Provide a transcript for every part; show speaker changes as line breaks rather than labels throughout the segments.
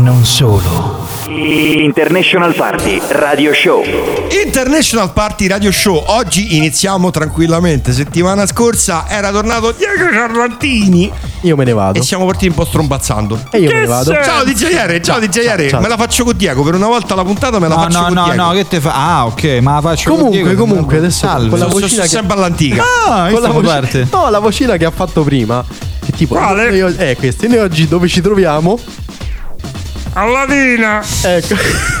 Non solo. International Party Radio Show.
International Party Radio Show. Oggi iniziamo tranquillamente. Settimana scorsa era tornato Diego Ciarlantini
Io me ne vado.
e siamo partiti un po' strombazzando.
E io me ne vado.
Ciao DJR, ciao DJR.
ciao.
Me la faccio con Diego. Per una volta la puntata me la
No,
faccio
no,
con
no,
Diego.
no, che te fa? Ah, ok, ma la faccio con
Comunque,
Diego.
comunque, adesso
Salve.
con la vocina
sono
che-
sempre all'antica.
Ah,
con la voce-
parte.
No, la vocina che ha fatto prima. Che tipo,
Quale?
Noi, eh, queste. Noi oggi dove ci troviamo?
Alladina.
Ecco.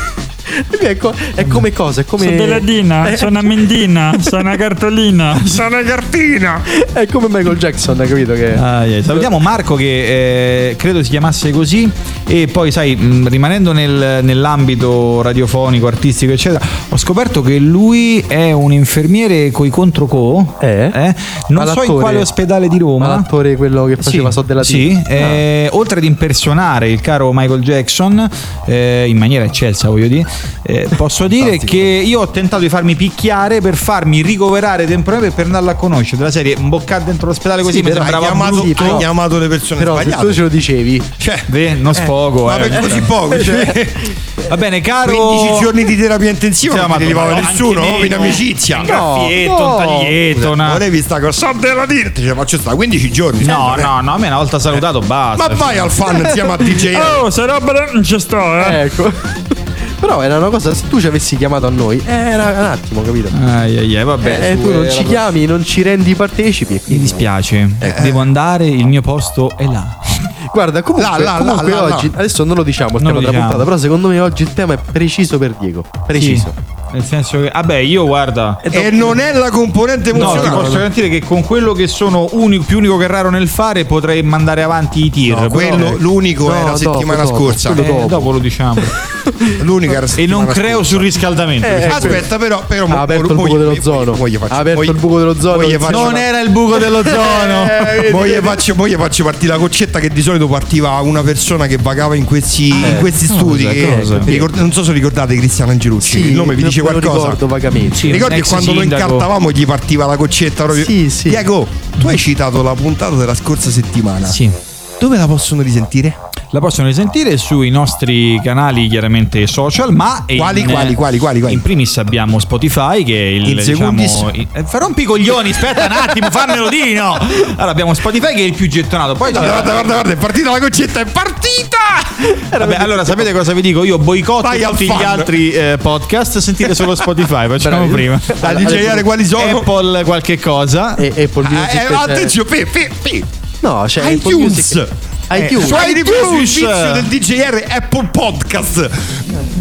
Ecco, è come cosa? È come.
Sono Beladina,
Eh,
sono una mendina, sono una cartolina.
Sono una cartina.
È come Michael Jackson, hai capito? Che.
Ah, yeah. Salutiamo Marco che eh, credo si chiamasse così e poi sai mh, rimanendo nel- nell'ambito radiofonico, artistico eccetera ho scoperto che lui è un infermiere coi controco
Eh?
non
Ma
so in quale ospedale di
Ma
Roma
l'attore quello che faceva
sì,
so della
sì,
TV.
eh, oltre ad impersonare il caro Michael Jackson eh, in maniera eccelsa, voglio dire, eh, posso dire che io ho tentato di farmi picchiare per farmi ricoverare temporaneamente per andarla a conoscere. Della serie imboccare dentro l'ospedale così
Sì,
mi sembrava
chiamato,
brutto.
hai chiamato le persone
Però se tu
sbagliate.
ce lo dicevi.
Cioè,
Beh, non sfogo,
ma
eh.
per così poco. Cioè,
Va bene, caro
15 giorni di terapia intensiva
Sì,
non ti arrivava nessuno,
meno.
in amicizia.
Un graffietto, un
no.
taglietto, una...
Volevi sta cosa? So della dirti, cioè faccio sta 15 giorni.
No,
sempre.
no, no, a me una volta salutato basta.
Ma vai al fan, si chiama DJ.
Oh, se roba non ci sto, eh.
Ecco. Però era una cosa, se tu ci avessi chiamato a noi, era un attimo, capito?
Ai, ai, ai, vabbè.
Eh, tu non
era
ci chiami, non ci rendi partecipi.
Mi dispiace, devo andare, il mio posto è là.
Guarda, comunque,
Là, là,
comunque
là,
oggi, adesso non lo diciamo il
Non
tema
lo
della
diciamo.
puntata, però secondo me oggi il tema è preciso per Diego. Preciso.
Sì, nel senso che, vabbè, io guarda.
E non è la componente
No, ti
emozionale.
posso garantire che con quello che sono unico, più unico che raro nel fare potrei mandare avanti i tir.
No,
però-
quello, l'unico
No,
era
dopo,
settimana
dopo,
scorsa.
Eh,
dopo.
dopo lo diciamo.
L'unica
e non creo
scorsa.
sul riscaldamento.
Eh.
Aspetta, però, però
Ha aperto il buco dell'ozono. Ha aperto il buco dell'ozono.
non era il buco dell'ozono.
Eh,
Mo gli faccio, faccio partire la coccetta che di solito partiva una persona che vagava in questi, in questi studi.
cosa,
che-
cosa?
vi ricord- non so se ricordate Cristiano Angelucci.
Sì,
il nome vi dice qualcosa?
ricordo vagamente.
Sì,
Ricordi quando lo incartavamo gli partiva la coccetta proprio?
Sì, sì.
Diego, tu hai citato la puntata della scorsa settimana.
Sì.
Dove la possono risentire?
La possono risentire sui nostri canali chiaramente social, ma in-
Quali, quali, quali, quali, quali?
In primis abbiamo Spotify che è il
In
diciamo
secundis-
i- eh, fa rompi i coglioni, aspetta un attimo, fammelo dire no. Allora abbiamo Spotify che è il più gettonato, poi c'è-
Guarda, guarda, guarda, guarda, è partita la coccetta, è partita!
Vabbè, allora sapete cosa vi dico? Io boicotto
Vai
tutti gli altri eh, podcast, sentite solo Spotify, facciamo
Bravi.
prima.
Da DJR quali sono?
Apple qualche cosa.
E Apple Music.
Eh, eh, attenzione, fe, fe, fe.
No, c'è Apple
iTunes.
Music. iTunes.
Su ripreso il
iTunes.
vizio del DJR Apple Podcast.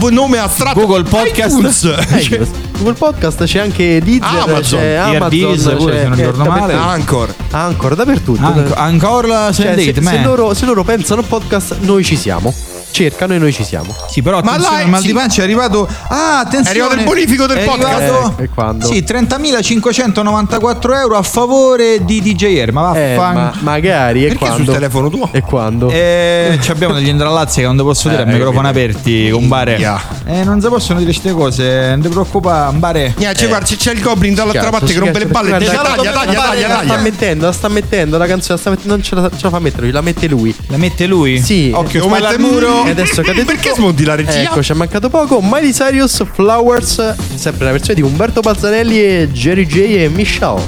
Nome astratto.
Google Podcast.
iTunes.
iTunes. Google Podcast c'è anche Deezer,
Amazon.
c'è Amazon,
Earbees, pure,
c'è-
se non ricordo male.
dappertutto.
Anchor.
Ancora dappertutto.
Anco- ancora la
Cioè, se, se loro, se loro pensano podcast, noi ci siamo. Cercano e noi ci siamo.
Sì, però
Ma
attenzione,
là,
il mal di
sì.
pancia è arrivato. Ah, attenzione!
È arrivato il bonifico del
È
podcast.
arrivato-
Eh, e quando?
Sì, 30.594 euro a favore di DJR. Ma
Eh,
vaffan.
ma magari e
Perché
quando?
sul telefono tuo?
E quando?
Eh, ci abbiamo degli indrallazzi che non ti posso dire a
Eh,
microfoni aperti, compare.
Minchia.
Eh, non si possono dire queste cose, non ti preoccupare, compare.
Niente, guarda, c'è- c'è il goblin dall'altra parte che rompe le palle.
guarda,
Taglia, taglia, taglia,
La sta
taglia.
mettendo, la sta mettendo la canzone, la sta mettendo, non ce la, ce la fa mettere lui, la mette lui.
La mette lui?
Sì.
Occhio,
Lo
spalla
mette
al muro.
E adesso cade
Perché smonti la regia?
Ecco, ci è mancato poco. Miley Cyrus, Flowers, sempre la versione di Umberto Balzarelli e Jerry J e Michelle.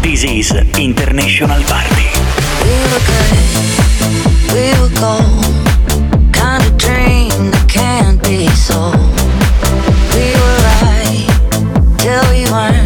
This is International Party.
We were good, we were gold. Kind of dream that can't be sold. We were right till we weren't.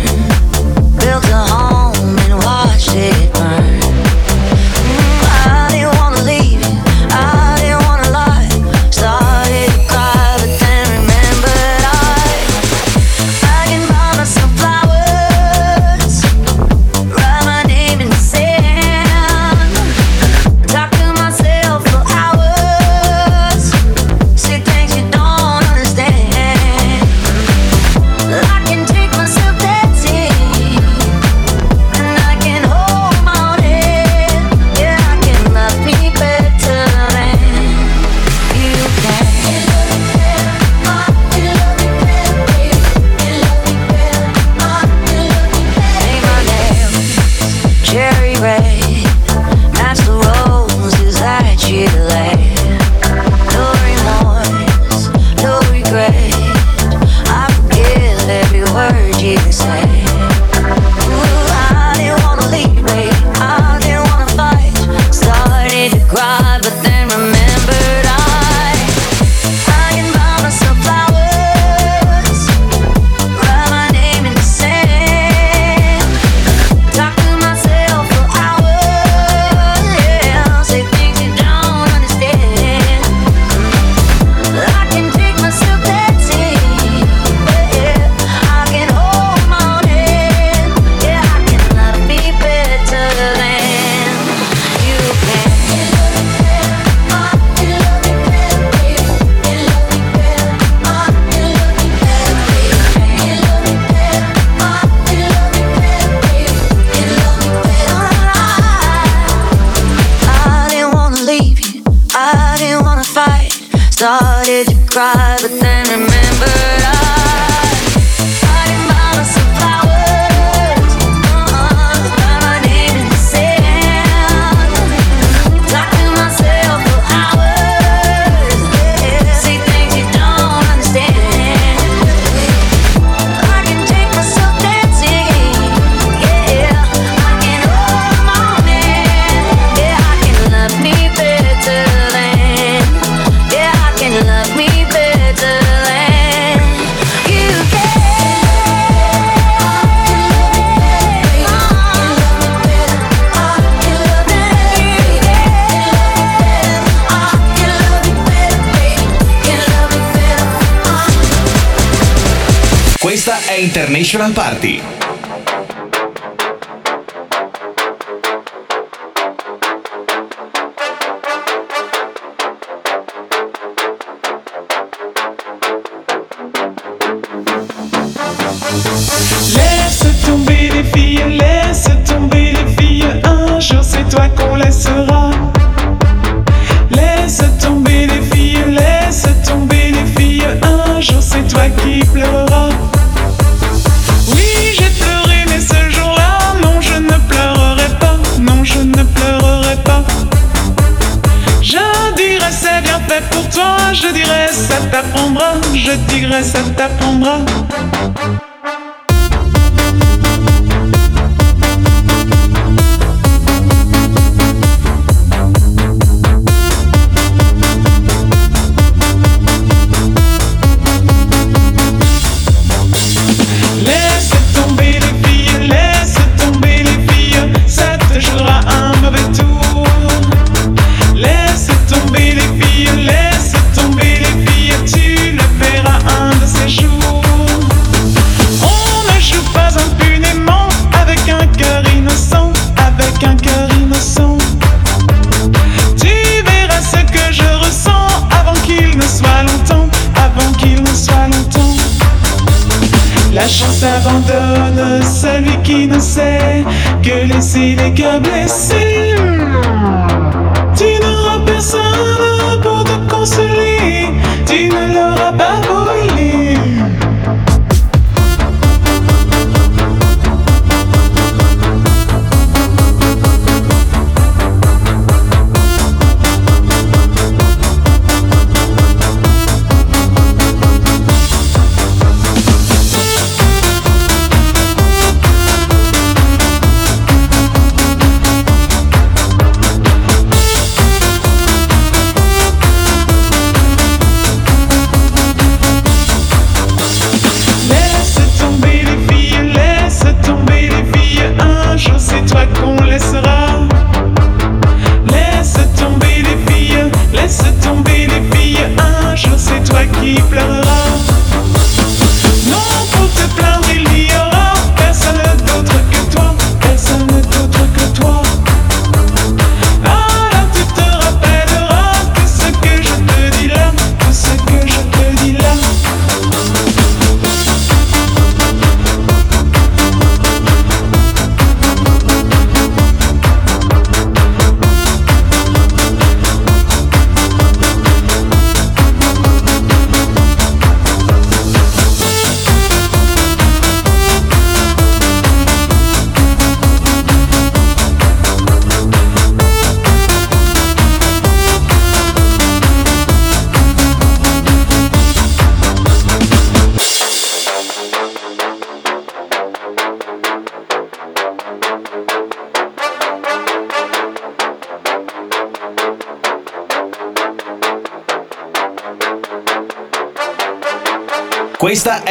Questa è International Party.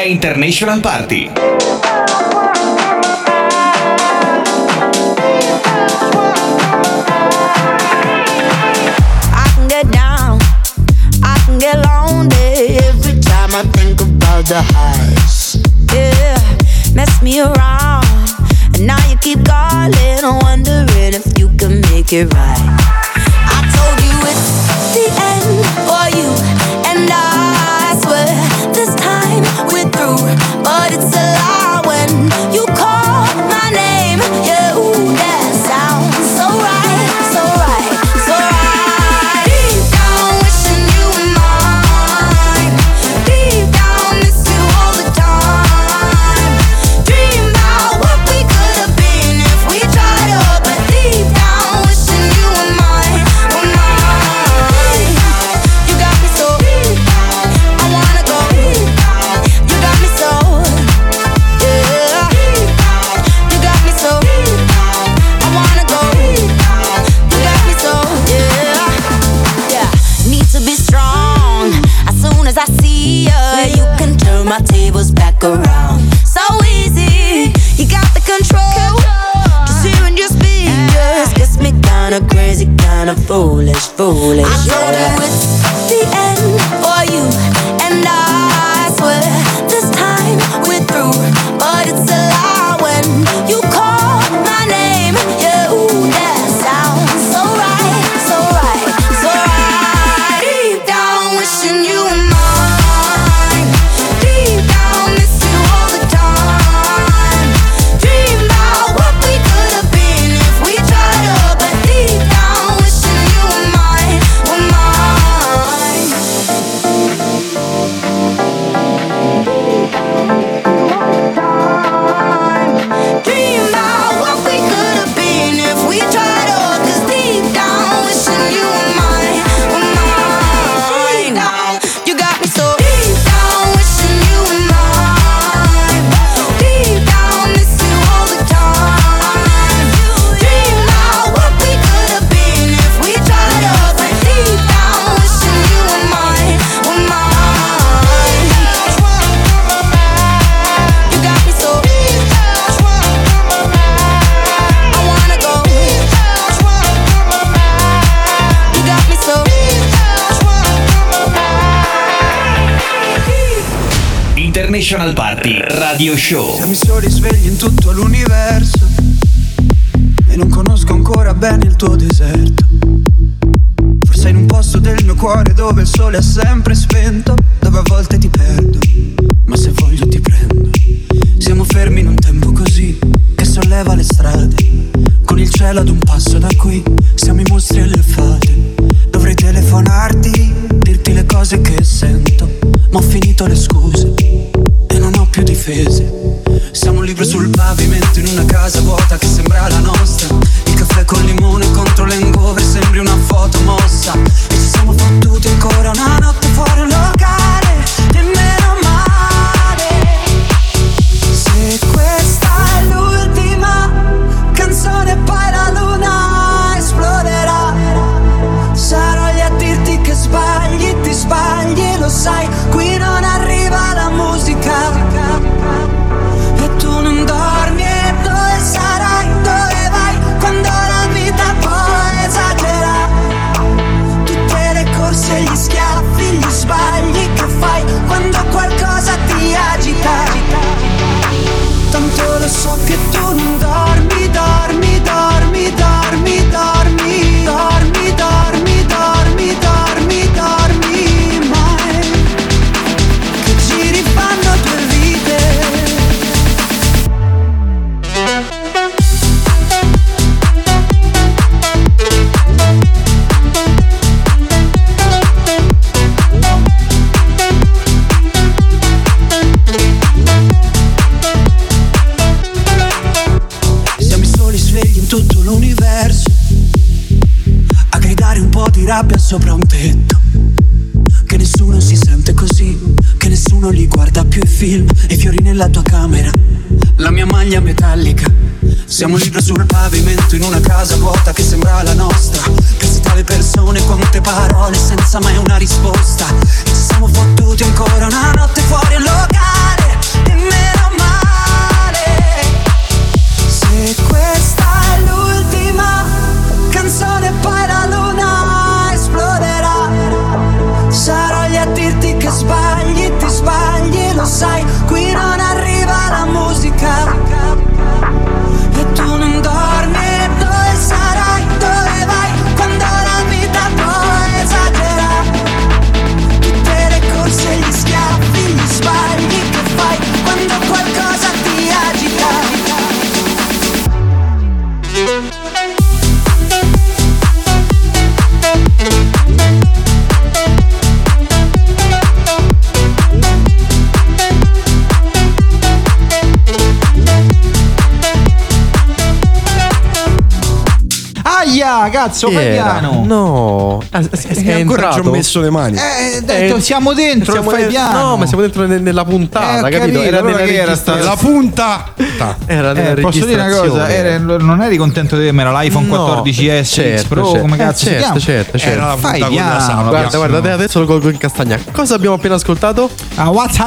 International Party.
The highs. Yeah, mess me around, and now you keep calling, wondering if you can make it right.
International Party Radio Show.
Siamo i soli svegli in tutto l'universo. E non conosco ancora bene il tuo deserto. Forse in un posto del mio cuore dove il sole è sempre spento. sopra un tetto. Che nessuno si sente così, che nessuno li guarda più i film. E fiori nella tua camera, la mia maglia metallica. Siamo un sul pavimento in una casa vuota che sembra la nostra. Cazzitave persone, quante parole senza mai una risposta. E siamo fottuti ancora una notte fuori al locale.
qua, cazzo, fai piano.
No, ah, è,
ancora ci ho messo le mani.
Eh, detto, siamo dentro,
siamo
fai piano.
No, ma siamo dentro nella puntata,
eh,
capito? Era nella
la punta.
Era
eh, Posso dire una cosa, non eri contento di me, era l'iPhone 14S
certo,
Pro,
certo.
come certo.
Eh,
cazzo
certo. Certo, certo.
La
fai
con
piano.
Guarda, guarda, adesso lo colgo in castagna. Cosa abbiamo appena ascoltato?
Ah, what's?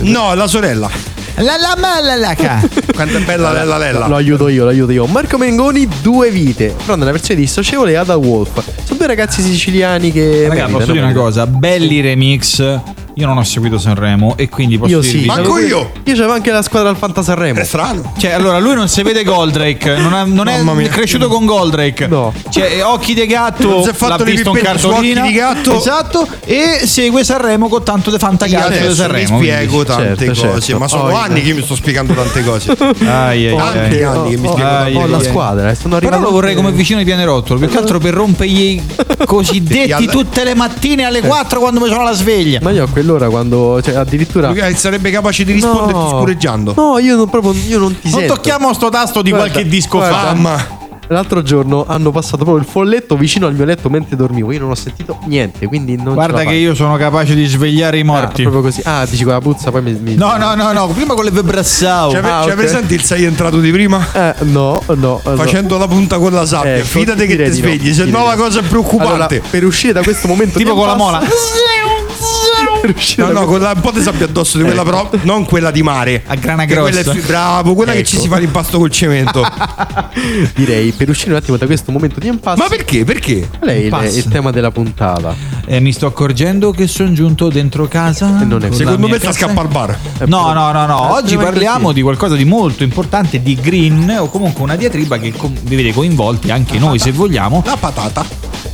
No, la sorella.
La la ma la la ca.
Quanto è bella Lella Lella.
Lo aiuto io, lo aiuto io. Marco Mengoni, due vite. Però nella versione dissocievole e Ada Wolf. Sono due ragazzi siciliani che.
Raga,
meritano,
posso dire una cosa, belli remix. Io non ho seguito Sanremo e quindi posso
Io
dirvi-
sì.
Manco io.
Io c'avevo anche la squadra al Fanta Sanremo.
È strano.
Cioè, allora lui non si vede Goldrake, non, ha- non è cresciuto con Goldrake.
No.
Cioè, occhi di gatto,
Non si è fatto
l'ha visto in cartolina.
occhi di gatto.
Esatto, e segue Sanremo con tanto di
Io
fantacalcio di
adesso mi
Sanremo.
spiego tante
Certo,
cose,
certo.
ma sono
Oh,
anni che mi sto spiegando tante cose.
Ai, ai,
Tanti
ai.
anni che mi
Ho,
spiego
ho-
tante
ho la
cose.
squadra, eh, sono
Però
arrivato.
lo vorrei come vicino di Pianerottolo, più che altro per rompergli i cosiddetti tutte le mattine alle 4 quando mi sono alla sveglia.
Ma io a quell'ora quando. Cioè, addirittura.
Lui sarebbe capace di risponderti scureggiando.
No, io non, proprio, io non ti
Non
sento.
tocchiamo sto tasto di
Guarda,
qualche disco
guarda.
fa.
Mamma.
L'altro giorno hanno passato proprio il folletto vicino al mio letto mentre dormivo. Io non ho sentito niente, quindi non
Guarda che io sono capace di svegliare i
Ah,
morti.
proprio così. Ah, dici con la puzza, poi mi. mi-
No, no, no, no, prima con le vibrassau.
C'è,
Ah,
c'è
ok.
presente il sei entrato di prima?
Eh, no, no. no.
Facendo la punta con la sabbia.
Ecco,
Fidate che ti
di no,
svegli, se no la
no.
cosa è preoccupante.
Allora, per uscire da questo momento
Tipo con la mola.
impasse- per uscire
No, no, con la- un po' di sabbia addosso di quella, però non quella di mare.
A grana
Che quella è
grossa.
fi- bravo, quella che
Ecco.
ci si fa l'impasto col cemento.
direi per uscire un attimo da questo momento di impasse.
Ma perché? Perché?
Qual è il, il tema della puntata?
Eh, mi sto accorgendo che sono giunto dentro casa.
E non è
con
Secondo
la
me sta scappa al bar.
No, no, no, no.
Eh,
Oggi parliamo di qualcosa di molto importante, di green o comunque una diatriba che com- vi vede coinvolti anche noi se vogliamo.
La patata.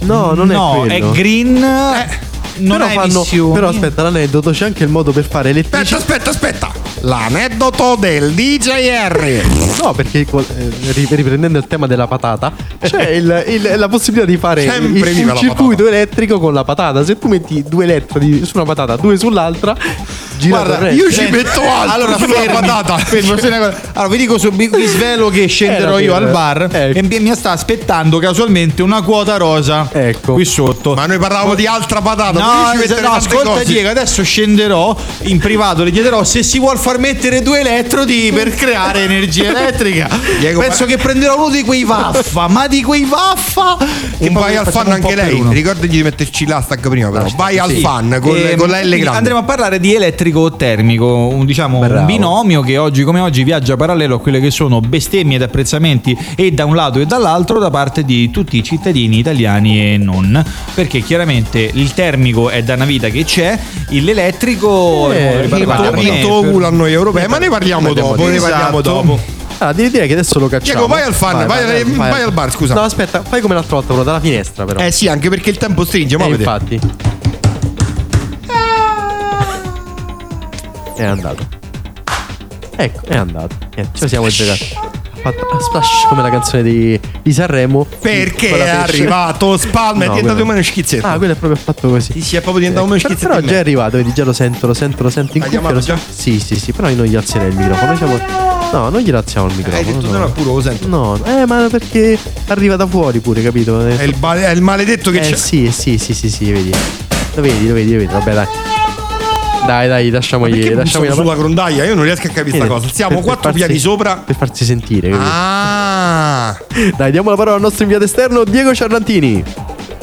No, non è
no,
quello.
è green. Non
però,
ha
fanno,
emissioni.
però aspetta, l'aneddoto c'è anche il modo per fare
Aspetta,
elettricità.
aspetta, aspetta. L'aneddoto del DJR.
No, perché eh, ri- riprendendo il tema della patata, c'è il- il- la possibilità di fare
Sempre
il,
la
circuito elettrico con la patata. Se tu metti due elettrodi su una patata, due sull'altra,
Guarda,
io ci metto altro
allora
sulla
fermi,
patata.
fermo, allora vi dico su, vi, vi svelo che scenderò
Era
io al bar
ecco.
e mi, sta aspettando casualmente una quota rosa
Ecco.
qui sotto.
Ma noi parlavamo di altra patata.
No, no,
tante
ascolta
cose.
Diego, adesso scenderò in privato, le chiederò se si vuol far mettere due elettrodi per creare energia elettrica.
Diego,
Penso
ma-
che prenderò uno di quei vaffa, ma di quei vaffa che
Un vai al fan anche lei.
uno.
Ricordati di metterci l'hashtag prima, però. Vai al
Sì.
fan con,
Ehm,
con la L
quindi
grande.
Andremo a parlare di elettrico o termico, un, diciamo un binomio che oggi come oggi viaggia parallelo a quelle che sono bestemmie ed apprezzamenti e da un lato e dall'altro da parte di tutti i cittadini italiani e non. Perché chiaramente il termico è da una vita che c'è, l'elettrico
Eh,
a noi europei, ma ne parliamo dopo. Ne parliamo dopo.
Ah, devi dire che adesso lo cacciamo.
Diego, vai al fan, vai- vai al bar, scusa.
No, aspetta, fai come l'altra volta, però dalla finestra, però.
Eh sì, anche perché il tempo stringe, ma
Eh, infatti. È andato. Ecco, è andato. Eh, ce lo siamo giocati. Ha fatto ah, splash come la canzone di, di Sanremo.
Perché è arrivato Spalma, è
No,
diventato
quello-
uno schizzetto.
Ah, quello è proprio fatto così.
Sì, sì, è proprio diventato uno
Eh, però,
schizzetto.
però già è arrivato, vedi, già lo sento, lo sento, lo sento in
Hai
cuffia.
chiamato
lo
già?
sento. Sì, sì, sì, però io non gli alzerei il microfono. Siamo... No, non gli alziamo il microfono.
Hai detto
no.
no, pure lo sento.
No, eh, ma perché arriva da fuori pure, capito? Eh,
È il, ba- è il maledetto che
eh,
c'è.
sì, sì, sì, sì, sì, vedi. Lo vedi, lo vedi, lo vedi. Vabbè, dai. Dai, dai, lasciamogli.
Perché
lasciamogli
bussano
la
sulla grondaia? Io non riesco a capire questa cosa. Siamo
per- per
quattro
farsi-
piani sopra.
Per farsi sentire, capito?
Ah,
Dai, diamo la parola al nostro inviato esterno, Diego Ciarlantini.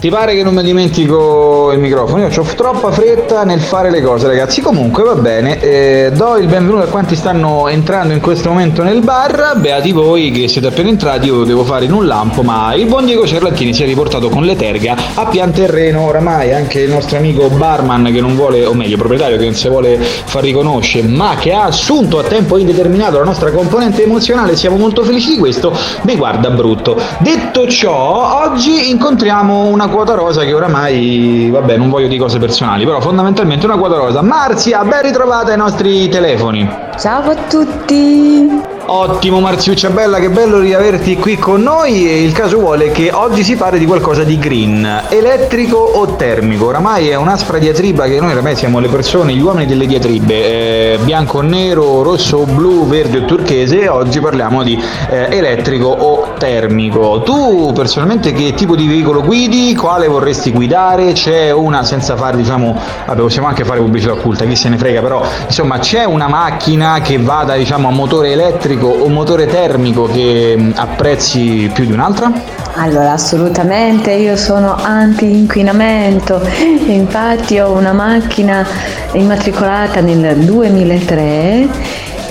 Ti pare che non mi dimentico il microfono? Io ho troppa fretta nel fare le cose, ragazzi. Comunque va bene. eh, do il benvenuto a quanti stanno entrando in questo momento nel bar. Beati voi che siete appena entrati. Io devo fare in un lampo. Ma il buon Diego Cerlantini si è riportato con le terga a pian terreno. Oramai anche il nostro amico barman, che non vuole, o meglio, proprietario che non si vuole far riconoscere, ma che ha assunto a tempo indeterminato la nostra componente emozionale. Siamo molto felici di questo. Mi guarda brutto. Detto ciò, oggi incontriamo una quota rosa che oramai, vabbè, non voglio di cose personali, però fondamentalmente una quota rosa. Marzia, ben ritrovata ai nostri telefoni.
Ciao a tutti!
Ottimo Marziuccia Bella, che bello riaverti qui con noi e il caso vuole che oggi si parli di qualcosa di green, elettrico o termico. Oramai è un'aspra diatriba che noi oramai siamo le persone, gli uomini delle diatribe, eh, bianco o nero, rosso o blu, verde o turchese e oggi parliamo di eh, elettrico o termico. Tu personalmente che tipo di veicolo guidi? Quale vorresti guidare? C'è una, senza fare diciamo, vabbè possiamo anche fare pubblicità occulta, chi se ne frega, però insomma c'è una macchina che vada diciamo a motore elettrico
elettrico o motore termico che mh, apprezzi più di un'altra?
Allora, assolutamente, io sono anti-inquinamento, infatti ho una macchina immatricolata nel 2003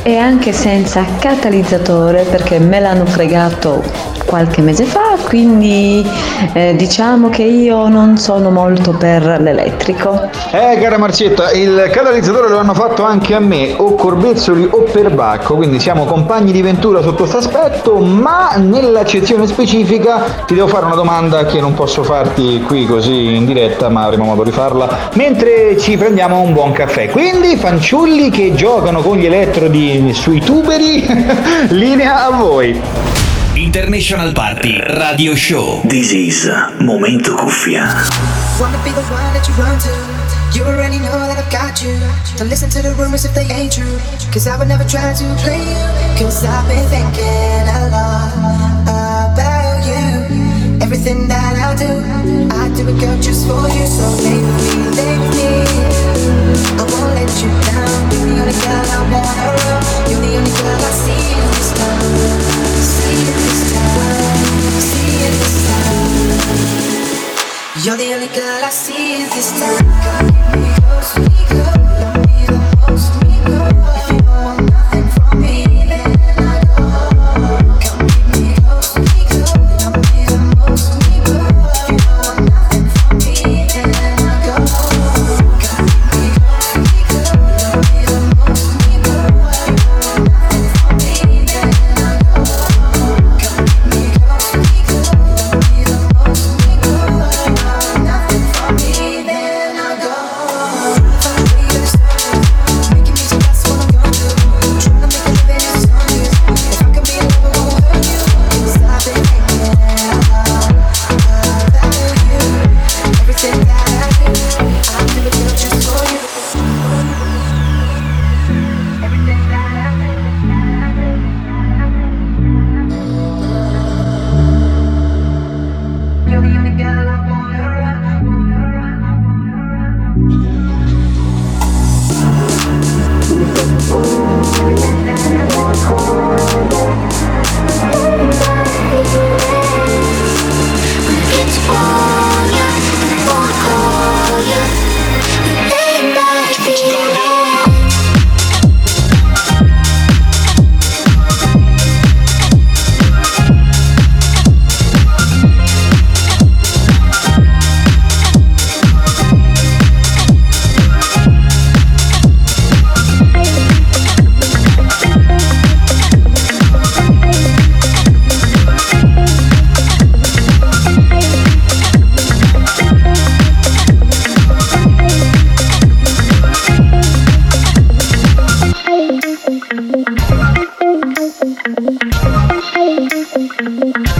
e anche senza catalizzatore perché me l'hanno fregato qualche mese fa, quindi eh, diciamo che io non sono molto per l'elettrico.
Eh cara Marzietta, il catalizzatore lo hanno fatto anche a me, o Corbezzoli o per Bacco, quindi siamo compagni di ventura sotto questo aspetto, ma nell'accezione specifica ti devo fare una domanda che non posso farti qui così in diretta, ma avremo modo di farla mentre ci prendiamo un buon caffè. Quindi fanciulli che giocano con gli elettrodi sui tuberi, linea a voi.
International Party Radio Show.
This is Momento Cuffia.
Wanna be the one that you run to. You already know that I've got you. Don't listen to the rumors if they ain't true. Cause I would never try to play you. Cause I've been thinking a lot about you. Everything that I do, I do it girl just for you. So lay with me, lay with me. I won't let you down. You're the only girl I wanna run. You're the only girl I see in this town. See in this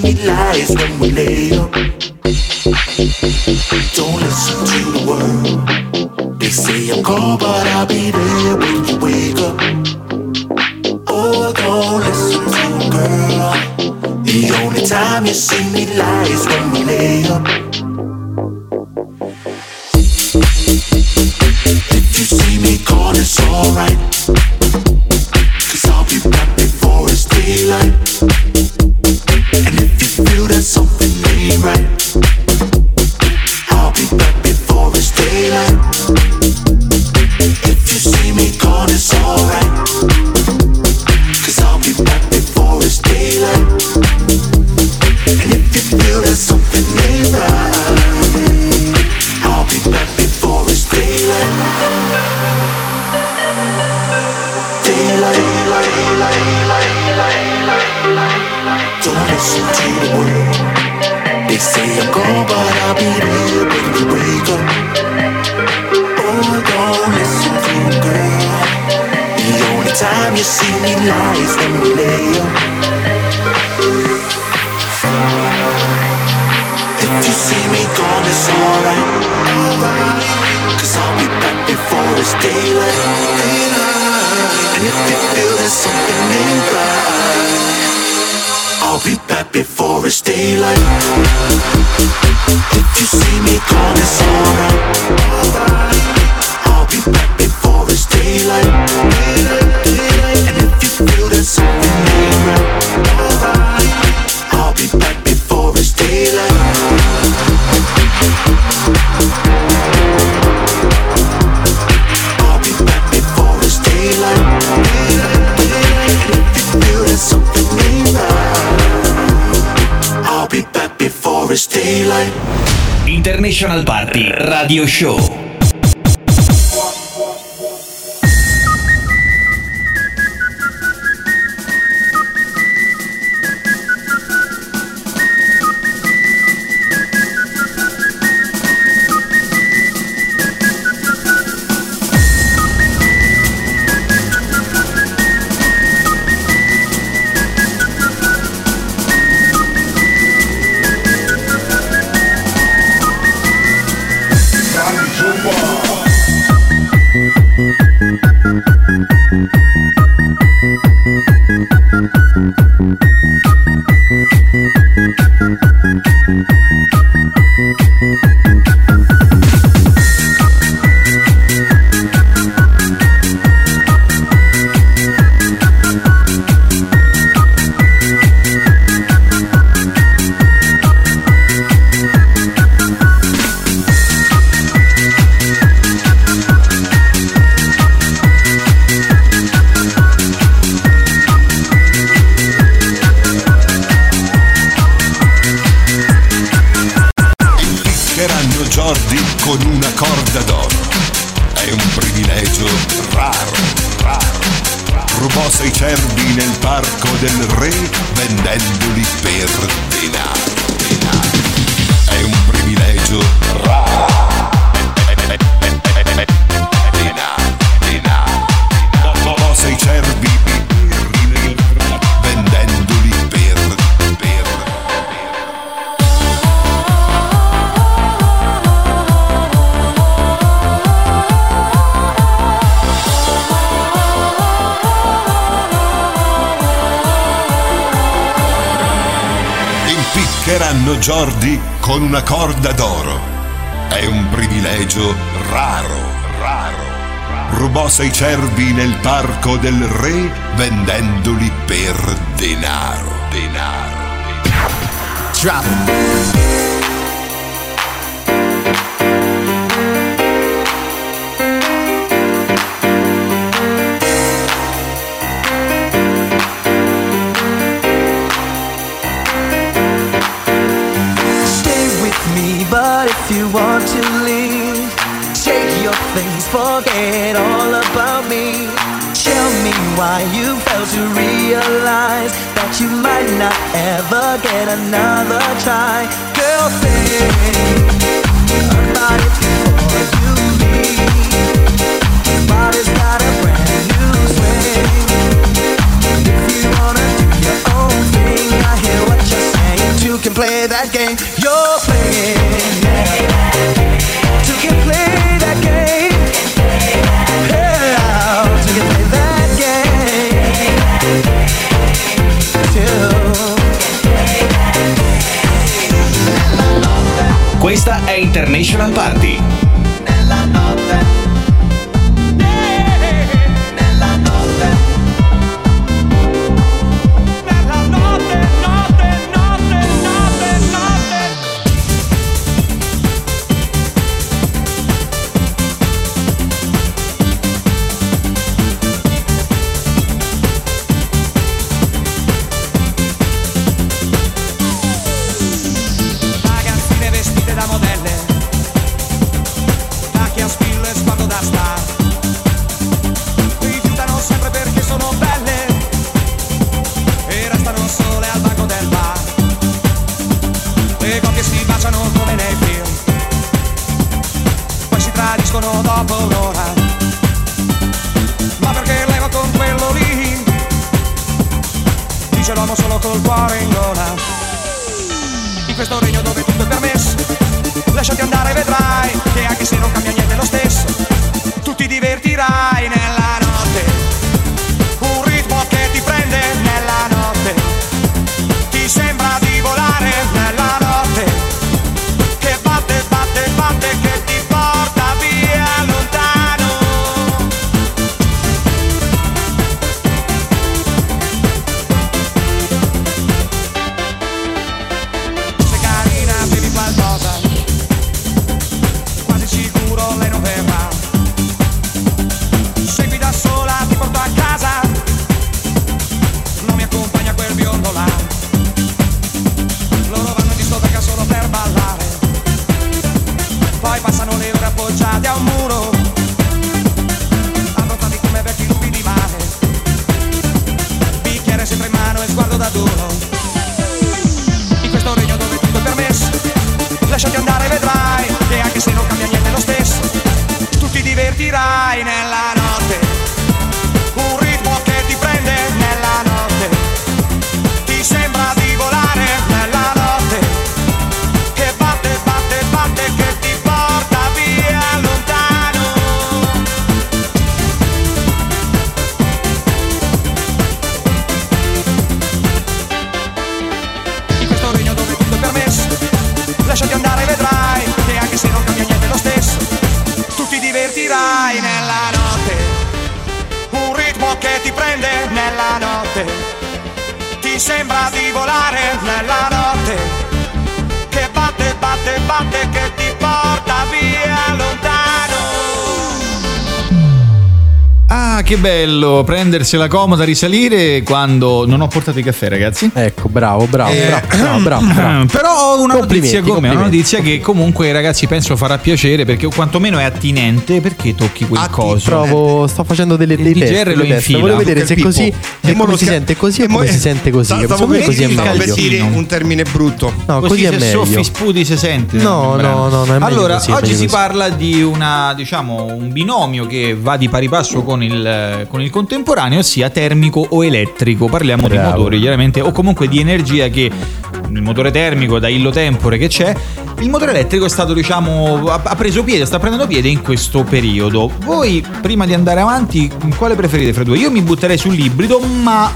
bring lies when
we lay up. Don't listen to the world. They say I'm gone, but I'll be there when you wake up. Oh, don't listen to them, girl. The only time you see me lies when we lay up. If you see me gone, it's alright.
International Party Radio Show.
Giordi con una corda d'oro. È un privilegio raro, raro. Rubò sei cervi nel parco del re vendendoli per denaro, denaro. denaro.
Drop.
forget all about me. Tell me why you failed to realize that you might not ever get another try. Girl, think.
International Party.
Che
bello prendersela comoda, risalire quando non ho portato il caffè, ragazzi.
Ecco, bravo, bravo,
Eh,
bravo, bravo, bravo, bravo.
Però ho una notizia come una notizia che comunque ragazzi penso farà piacere perché quantomeno è attinente perché tocchi quel coso.
Provo, sto facendo delle, dei
Il
test,
lo
test.
infila.
Volevo vedere se così
E
se come si sente così
e
come si sente così.
Stavo
così è meglio.
dire un termine brutto.
No,
Così,
così è
se
meglio.
soffi sputi si sente.
No, no, no,
Allora, oggi si parla di una, diciamo, un binomio che va di pari passo con il, con il contemporaneo, ossia termico o elettrico. Parliamo di
Bravo.
motori, chiaramente, o comunque di energia che il motore termico da illo tempore che c'è. Il motore elettrico è stato, diciamo, ha, preso piede, sta prendendo piede in questo periodo. Voi, prima di andare avanti, quale preferite fra due? Io mi butterei sull'ibrido, ma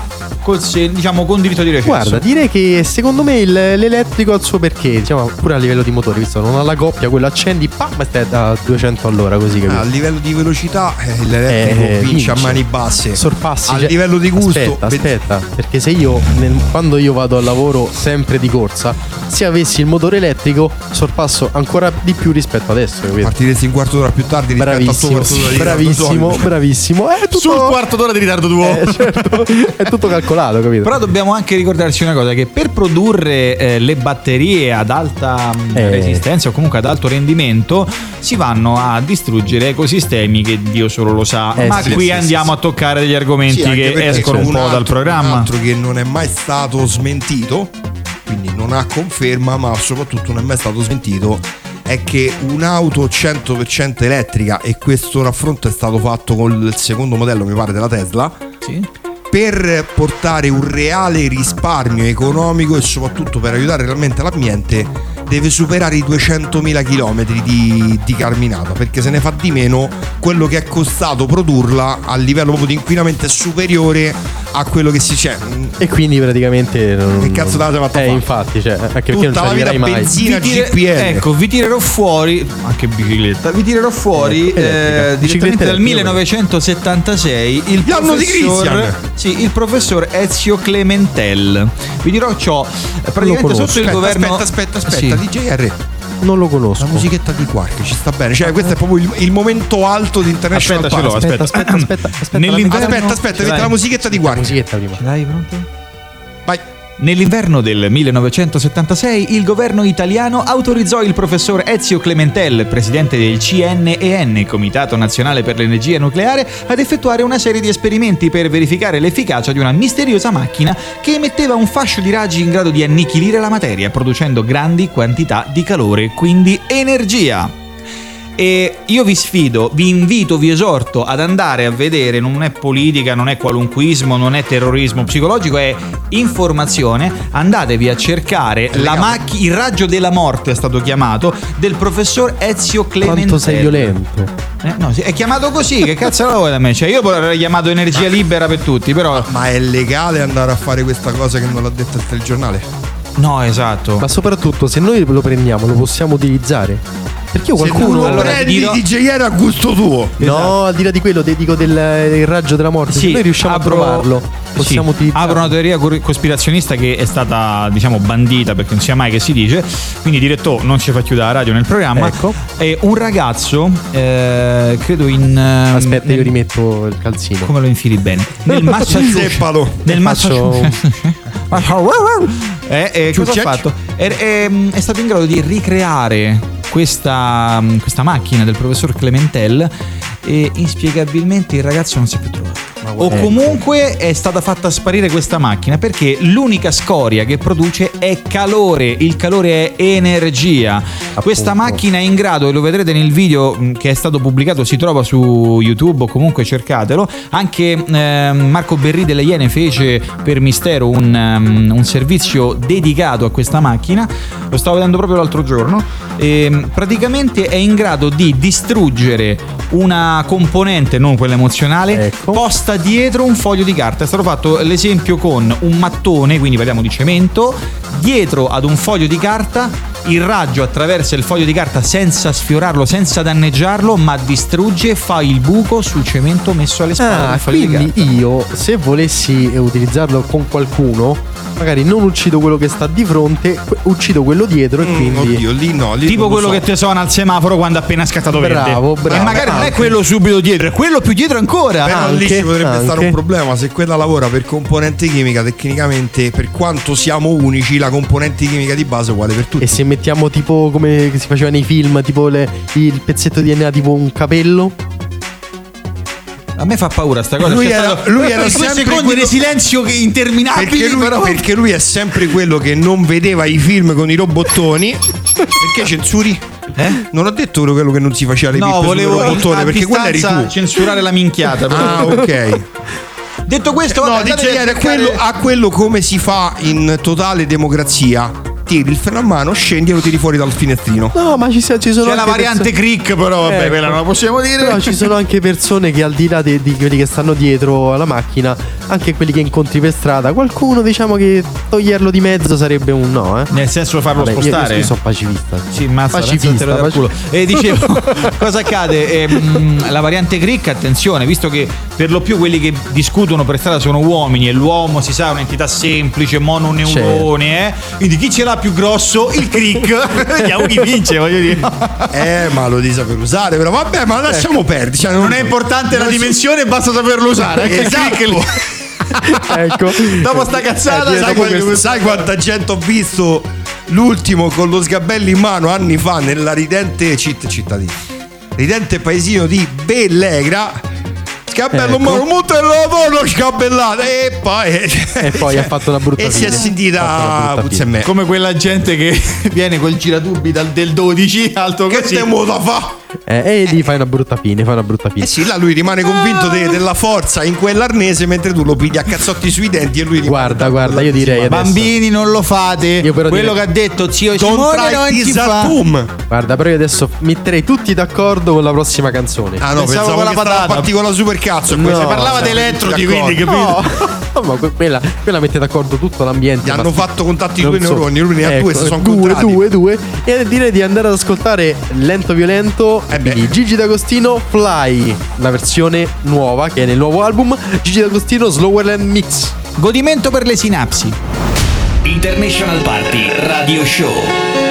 col diciamo, con diritto di recesso.
Guarda, direi che secondo me il- l'elettrico ha il suo perché, diciamo, pure a livello di motore, visto non ha la coppia, quello accendi, pam, stai a 200 all'ora così, capito?
A livello di velocità eh, l'elettrico
Eh,
vince a
vince.
mani basse.
Sorpassi
A
cioè-
livello di gusto.
Aspetta, aspetta, perché se io nel- quando io vado al lavoro sempre di corsa, se avessi il motore elettrico sorpasso ancora di più rispetto adesso, capito?
Partiresti un quarto d'ora più tardi rispetto al tuo
Bravissimo,
quarto d'ora di
bravissimo,
ritardo
bravissimo. È tutto,
Sul quarto d'ora di ritardo tuo.
Eh, certo, è tutto calcolato, capito?
Però dobbiamo anche ricordarci una cosa: che per produrre eh, le batterie ad alta mh,
Eh.
resistenza o comunque ad alto rendimento si vanno a distruggere ecosistemi che Dio solo lo sa.
Eh,
Ma
sì,
qui
sì,
andiamo a toccare degli argomenti
Sì,
che escono un
un
po' dal
altro- Un
programma.
altro che non è mai stato smentito, quindi non ha conferma, ma soprattutto non è mai stato smentito, è che un'auto 100% elettrica, e questo raffronto è stato fatto con il secondo modello, mi pare, della Tesla,
Sì.
Per portare un reale risparmio economico e soprattutto per aiutare realmente l'ambiente deve superare i 200.000 km di, di carminata perché se ne fa di meno quello che è costato produrla a livello proprio di inquinamento è superiore a quello che si c'è
E quindi praticamente. non-
Che cazzo t'avete fatto
Eh, infatti, cioè, anche perché non
Tutta
ci
la vita
mai.
benzina
Vi tire-
GPL
Ecco, vi tirerò fuori, anche bicicletta, vi tirerò fuori
Ecco,
eh, direttamente dal
elettrica.
1976 il
L'anno di
professor,
Christian.
sì, il professor Ezio Clementel. Vi dirò ciò, eh, praticamente sotto il
aspetta,
governo...
aspetta aspetta aspetta
Sì.
DJR
Non lo conosco.
la musichetta di Quark ci sta bene cioè questo è proprio il, il momento alto di International
Aspetta, ce
Party.
Aspetta, aspetta, aspetta, aspetta.
Nell'inverno-
aspetta aspetta
Ce l'hai?
la musichetta di Quark
musichetta prima.
Dai, pronto?
vai
Nell'inverno del 1976 il governo italiano autorizzò il professor Ezio Clementel, presidente del CNEN, Comitato Nazionale per l'Energia Nucleare, ad effettuare una serie di esperimenti per verificare l'efficacia di una misteriosa macchina che emetteva un fascio di raggi in grado di annichilire la materia, producendo grandi quantità di calore, quindi energia. E io vi sfido, vi invito, vi esorto ad andare a vedere, non è politica, non è qualunquismo, non è terrorismo psicologico, è informazione. Andatevi a cercare la macchina, il raggio della morte è stato chiamato, del professor Ezio Clementel.
Quanto sei violento.
Eh, no, è chiamato così, che cazzo lo vuoi da me? Cioè, io l'avrei chiamato energia libera per tutti, però.
ma è legale andare a fare questa cosa che non l'ha detto il telegiornale
No, esatto.
Ma soprattutto, se noi lo prendiamo, lo possiamo utilizzare? Perché io qualcuno.
lo
allora,
prendi
dirò-
di JR a gusto tuo
No, al di là di quello, te dico del, del raggio della morte. se noi riusciamo
apro-
a trovarlo, possiamo
sì,
utilizzarlo.
apro una teoria cospirazionista che è stata, diciamo, bandita perché non sia mai che si dice. Quindi, diretto, non ci fa chiudere la radio nel programma.
Ecco.
È un ragazzo, eh, credo in. eh,
Aspetta,
nel-
io rimetto il calzino.
Come lo infili bene? Nel Massachusetts. Nel Massachusetts. Eh, eh, cosa ha fatto? È, è- è stato in grado di ricreare questa, questa macchina del professor Clementel e inspiegabilmente il ragazzo non si è più trovato. O comunque è stata fatta sparire questa macchina perché l'unica scoria che produce è calore, il calore è energia. Questa macchina è in grado, e lo vedrete nel video mh, che è stato pubblicato, si trova su YouTube o comunque cercatelo. Anche ehm, Marco Berri delle Iene fece per Mistero un, ehm, un servizio dedicato a questa macchina, lo stavo vedendo proprio l'altro giorno. E, praticamente è in grado di distruggere una componente, non quella emozionale,
Ecco.
posta dietro un foglio di carta. È stato fatto l'esempio con un mattone, quindi parliamo di cemento, dietro ad un foglio di carta. Il raggio attraversa il foglio di carta senza sfiorarlo, senza danneggiarlo, ma distrugge e fa il buco sul cemento messo alle spalle
Ah,
del foglio di
quindi
carta.
io, se volessi eh, utilizzarlo con qualcuno, magari non uccido quello che sta di fronte, uccido quello dietro e
Mm,
quindi.
oddio lì no lì
Tipo quello
so.
che ti suona al semaforo quando appena scattato verde.
Bravo, bravo.
E magari non è
Anche.
quello subito dietro, è quello più dietro ancora.
però lì
Anche,
ci potrebbe
anche.
stare un problema se quella lavora per componente chimica tecnicamente per quanto siamo unici la componente chimica di base è uguale per tutti
E se mettiamo tipo come si faceva nei film, tipo le- il pezzetto di DNA, tipo un capello.
A me fa paura sta cosa.
Lui era-
stato
lui era sempre
secondi
quello-
di silenzio che interminabili.
perché lui,
però.
perché lui è sempre quello che non vedeva i film con i robottoni perché censuri?
Eh?
Non ho detto quello che non si faceva le
No,
pippe sul
volevo
robottone perché quella eri tu
censurare la minchiata. però.
Ah ok
Detto questo,
No,
vabbè,
di
andatevi a
quello, a quello come si fa in totale democrazia. Tiri il freno a mano, scendi e lo tiri fuori dal finestrino.
No, ma ci, sia- ci sono
C'è la variante
perso-
crick, però vabbè,
Ecco.
quella non la possiamo dire.
Però ci sono anche persone che al di là de- di quelli che stanno dietro alla macchina, anche quelli che incontri per strada, qualcuno diciamo che toglierlo di mezzo sarebbe un no, eh.
Nel senso farlo
Vabbè, io-
spostare.
Io, sono pacifista.
Sì, mazza,
Pacifista,
pacifista, dal
paci-
culo. E dicevo, cosa accade? Ehm, la variante crick, attenzione, visto che per lo più quelli che discutono per strada sono uomini e l'uomo si sa è un'entità semplice, mononeurone, eh? Quindi chi ce l'ha più grosso? Il crick. Vediamo chi vince, voglio dire.
Eh, ma lo devi saper usare, però vabbè, ma lasciamo perdere. Cioè,
Non è importante la
non si-
dimensione, basta saperlo usare. Anche il
Esatto.
crick
ecco.
Dopo sta cazzata,
Eh,
sai,
dopo questo- sai quanta gente ho visto l'ultimo con lo sgabello in mano anni fa nella ridente citt- cittadina. Ridente paesino di Bellegra. Sgabello
Ecco.
mano, motello, sgabellato e poi
E poi ha fatto una brutta
E si è
fine. Ha fatto
sentita puzza me.
Come quella gente che viene col giratubi dal, del 12 alto
Che
così.
te mo da fa?
Eh, e lì fai una brutta fine, fai una brutta fine.
Eh sì, là lui rimane convinto de- della forza in quell'arnese mentre tu lo pigli a cazzotti sui denti e lui rimane
Guarda, guarda, io direi adesso.
Bambini, non lo fate.
Io però
Quello
direi-
che ha detto zio
Don't
Simone non si fa.
home.
Guarda, però io adesso metterei tutti d'accordo con la prossima canzone.
Ah no,
Pensavo
pensavo,
con la
che stava
patata.
fatti con la supercazzo e
No. Si
parlava di elettrodi, quindi, capito?
No, ma que- quella, quella mette d'accordo tutto l'ambiente.
Gli
ma-
hanno fatto contatti
non
due
so.
neuroni, lui ne ha
Ecco,
due, si sono
due, due, due. E direi di andare ad ascoltare Lento Violento
Eh beh.
di Gigi D'Agostino Fly, la versione nuova che è nel nuovo album Gigi D'Agostino Slowerland Mix.
Godimento per le sinapsi.
International Party Radio Show.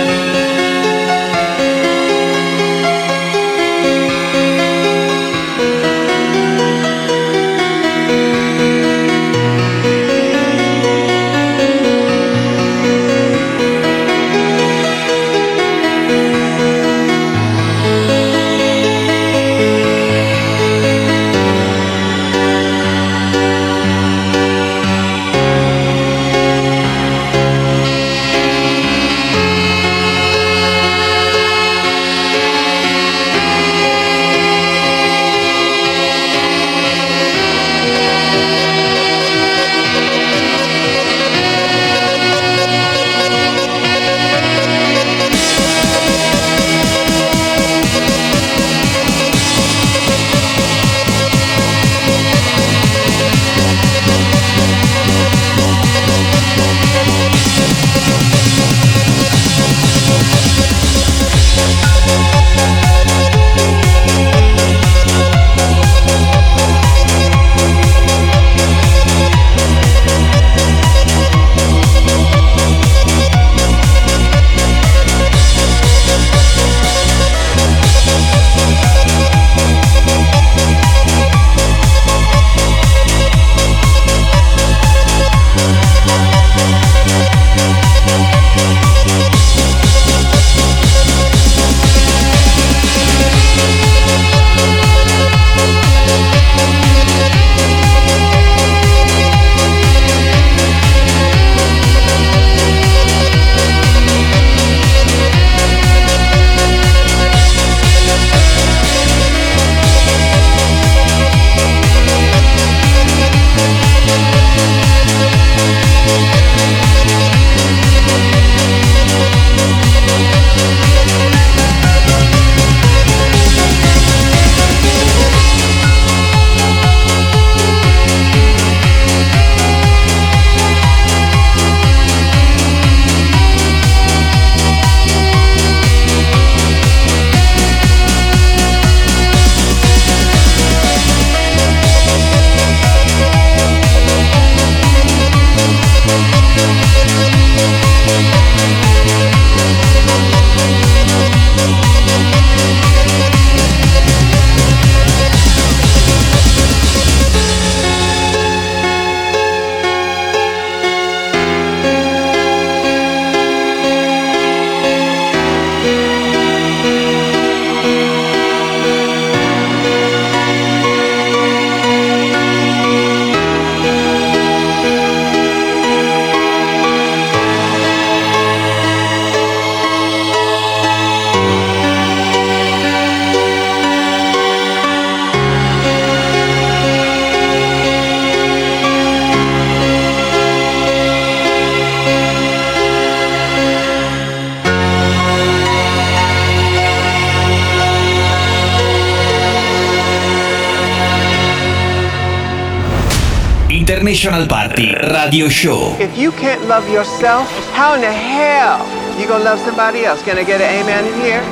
International Party Radio Show.
If you can't love yourself, how in the hell you gonna love somebody else? Can I get an amen in here?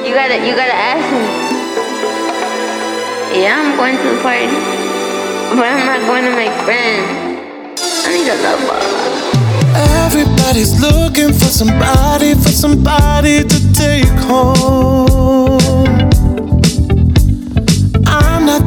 You gotta, you gotta ask me. Yeah, I'm going to the party, but I'm not going to make friends. I need a lover.
Everybody's looking for somebody, for somebody to take home.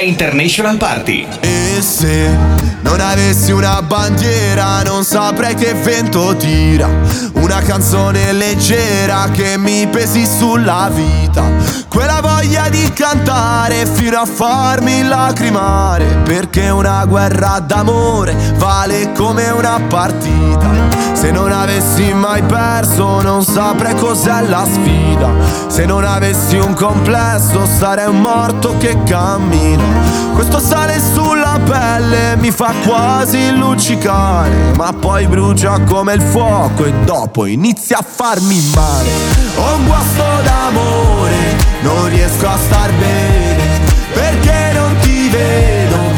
International Party.
E se non avessi una bandiera non saprei che vento tira. Una canzone leggera che mi pesi sulla vita. Quella voglia di cantare fino a farmi lacrimare. Perché una guerra d'amore vale come una partita. Se non avessi mai perso non saprei cos'è la sfida. Se non avessi un complesso sarei un morto che cammina. Questo sale sulla pelle mi fa quasi luccicare Ma poi brucia come il fuoco e dopo inizia a farmi male. Ho un guasto d'amore, non riesco a star bene Perché non ti vedo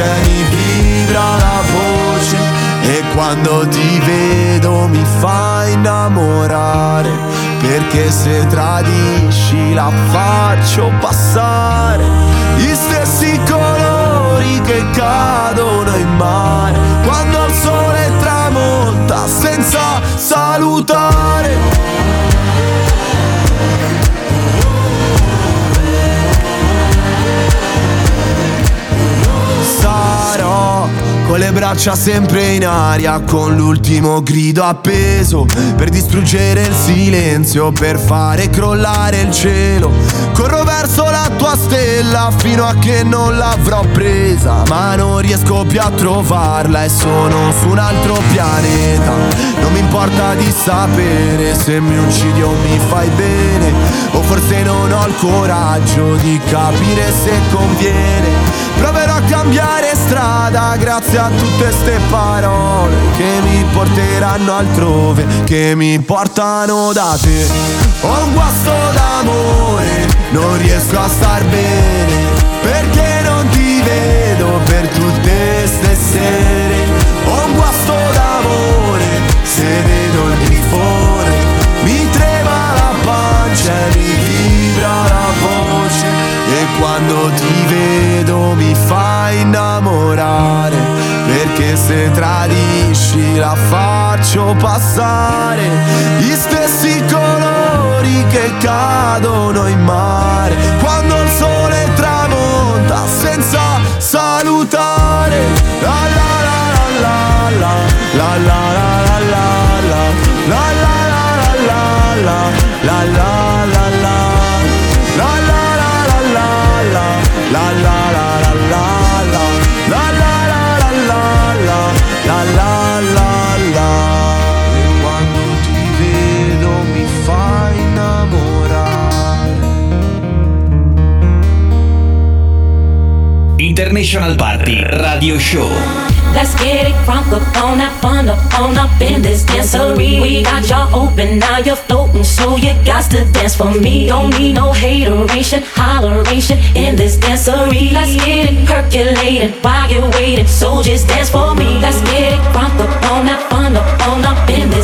mi vibra la voce E quando ti vedo mi fa innamorare Perché se tradisci la faccio passare. Gli stessi colori che cadono in mare Quando il sole tramonta senza salutare con le braccia sempre in aria, con l'ultimo grido appeso per distruggere il silenzio, per fare crollare il cielo. Corro verso la tua stella fino a che non l'avrò presa, ma non riesco più a trovarla e sono su un altro pianeta. Non mi importa di sapere se mi uccidi o mi fai bene, o forse non ho il coraggio di capire se conviene. Proverò a cambiare strada grazie a tutte ste parole che mi porteranno altrove, che mi portano da te. Ho un guasto d'amore, non riesco a star bene, perché non ti vedo per tutte ste sere. Ho un guasto d'amore, se vedo il
grifone, mi trema la pancia e mi vibra la voce. E quando tu se tradisci la faccio passare gli stessi colori che cadono in mare quando il sole tramonta senza salutare la la la la la la la, la. Party Radio Show. Let's get it crunk up on that fun up on up in this dancery. We got y'all open, now you're floating, so you got to dance for me. Don't need no hateration, holleration in this dancery. Let's get it percolated, while you're waiting, so just dance for me. Let's get it crunk up on that up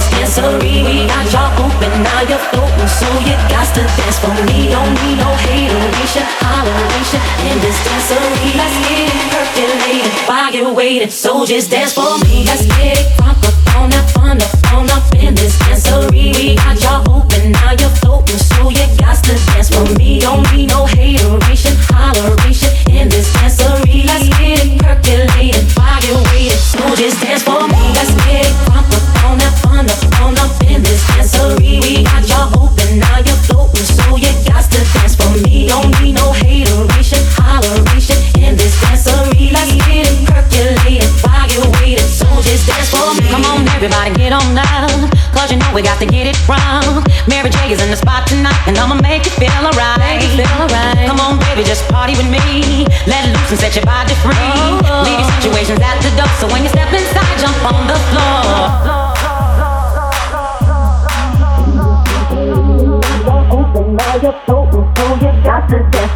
dancery. We got y'all open, now you're floating, so you got to dance for me. Don't need no hateration, holleration in this dancery. Let's get it percolated, while you're waiting, so just dance for me. Let's get it crunk up on that fun up on up in this dancery. Got y'all open, now you're floating, so you got to dance for me. Don't need no hateration, holleration in this dancery. Let's get it percolated, while you're waiting, so just dance
set your body free. Oh, oh. Leave your situations at the door, so when you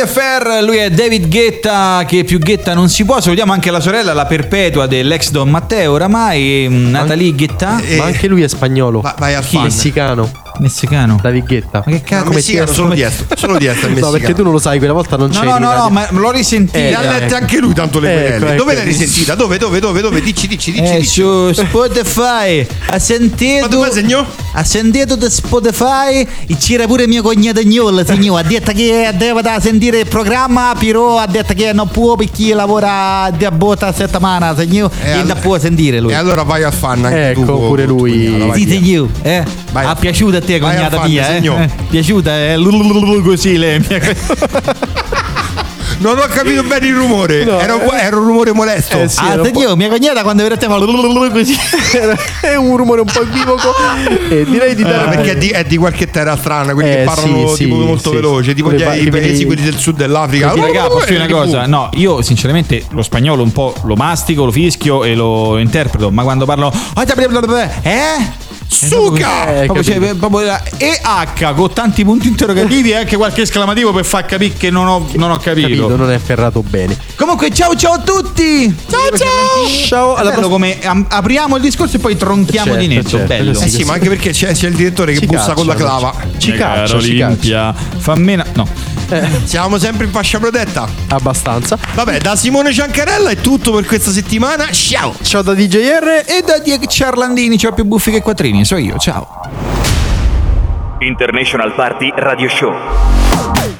me.
Family Affair, lui è David Guetta, che più Guetta non si può. Salutiamo anche la sorella, la perpetua dell'ex Don Matteo, oramai, mm, Natalie Guetta.
Ma anche lui è spagnolo.
al
Chi?
fan.
Messicano.
Messicano.
David Guetta.
Ma che cazzo?
Ma messicano, solo dietro, solo dietro il
No,
messicano.
perché tu non lo sai, quella volta non
No,
c'eri.
no, no, no, ma l'ho risentita.
Eh,
Le ha lette anche lui tanto le
Ecco,
querele.
ecco.
Dove l'hai risentita? Dove, dove, dove, dove? Dici, dici, dici.
Eh,
dici.
su Spotify ha sentito
Ma dove segno?
ha sentito da Spotify e c'era pure mio cognato Gnol signore ha detto che deve da sentire il programma però ha detto che non può perché lavora da botta settimana signore
Eh,
e
all-
non può sentire lui
E allora vai al fan anche
Ecco,
tu.
pure lui.
sì signore eh?
Vai
ha piaciuto a te
vai al
cognata
fan,
mia eh? Eh, piaciuta eh? Lulululu così lei
Non ho capito bene il rumore.
No,
era, un,
eh.
era un rumore molesto.
Eh, sì.
ah
era
signore mia cognata quando fa lulululu così
è un rumore un po' equivoco. E direi di
Eh,
dare.
perché è di, è di qualche terra strana, quelli che
Eh,
parlano
sì,
tipo
sì,
molto veloce, tipo gli i paesi quelli del sud dell'Africa.
Raga, posso dire una cosa? No, io sinceramente lo spagnolo un po' lo mastico, lo fischio e lo interpreto, ma quando parlo eh?
Suca!
Eh,
Proprio,
capito.
cioè, proprio la EH con tanti punti interrogativi e anche qualche esclamativo per far capire che non ho, non ho capito.
Capito, non è ferrato bene.
Comunque, ciao ciao a tutti! Ciao ciao!
Ciao, alla
Bello come am- apriamo il discorso e poi tronchiamo di
Certo,
netto.
certo,
Bello.
Eh sì, ma anche perché c'è, c'è il direttore che
Ci
bussa con la
caccia,
clava.
Ci
Eh,
caccia,
caro
ci caccia.
Olimpia, fa meno.
Siamo sempre in fascia protetta.
Abbastanza.
Vabbè, da Simone Ciancarella è tutto per questa settimana. Ciao!
Ciao da DJR.
E da Diego Ciarlandini, c'ho più buffi che quattrini, so io. Ciao.
International Party Radio Show.